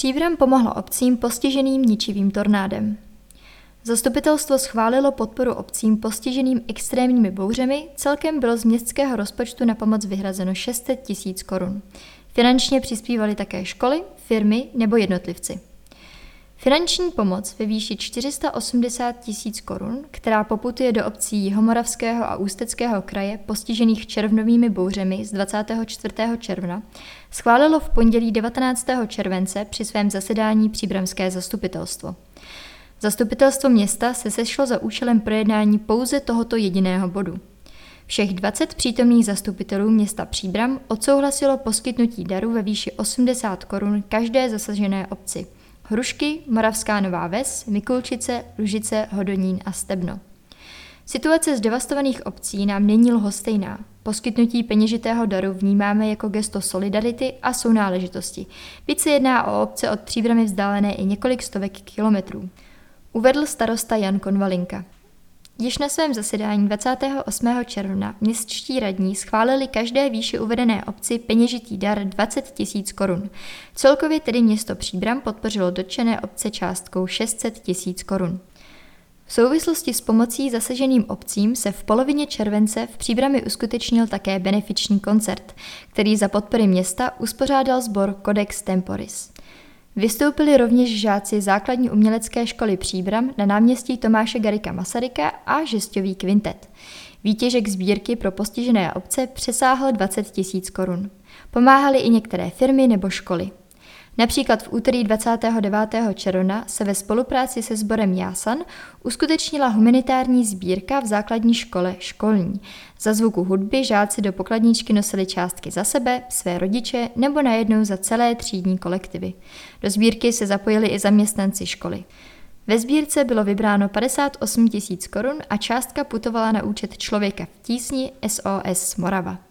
Příbram pomohlo obcím postiženým ničivým tornádem. Zastupitelstvo schválilo podporu obcím postiženým extrémními bouřemi, celkem bylo z městského rozpočtu na pomoc vyhrazeno 600 tisíc korun. Finančně přispívali také školy, firmy nebo jednotlivci. Finanční pomoc ve výši 480 tisíc korun, která poputuje do obcí Jihomoravského a Ústeckého kraje postižených červnovými bouřemi z 24. června, schválilo v pondělí 19. července při svém zasedání příbramské zastupitelstvo. Zastupitelstvo města se sešlo za účelem projednání pouze tohoto jediného bodu. Všech 20 přítomných zastupitelů města Příbram odsouhlasilo poskytnutí daru ve výši 80 korun každé zasažené obci. Hrušky, Moravská Nová Ves, Mikulčice, Lužice, Hodonín a Stebno. Situace z devastovaných obcí nám není lhostejná. Poskytnutí peněžitého daru vnímáme jako gesto solidarity a sounáležitosti, byť se jedná o obce od příbramy vzdálené i několik stovek kilometrů. Uvedl starosta Jan Konvalinka. Již na svém zasedání 28. června městští radní schválili každé výše uvedené obci peněžitý dar 20 tisíc korun. Celkově tedy město Příbram podpořilo dotčené obce částkou 600 tisíc korun. V souvislosti s pomocí zasaženým obcím se v polovině července v Příbrami uskutečnil také benefiční koncert, který za podpory města uspořádal sbor Codex Temporis. Vystoupili rovněž žáci základní umělecké školy Příbram na náměstí Tomáše Garika Masaryka a žestový kvintet. Výtěžek sbírky pro postižené obce přesáhl 20 tisíc korun. Pomáhaly i některé firmy nebo školy. Například v úterý 29. června se ve spolupráci se sborem Jásan uskutečnila humanitární sbírka v základní škole školní. Za zvuku hudby žáci do pokladničky nosili částky za sebe, své rodiče nebo najednou za celé třídní kolektivy. Do sbírky se zapojili i zaměstnanci školy. Ve sbírce bylo vybráno 58 tisíc korun a částka putovala na účet člověka v tísni SOS Morava.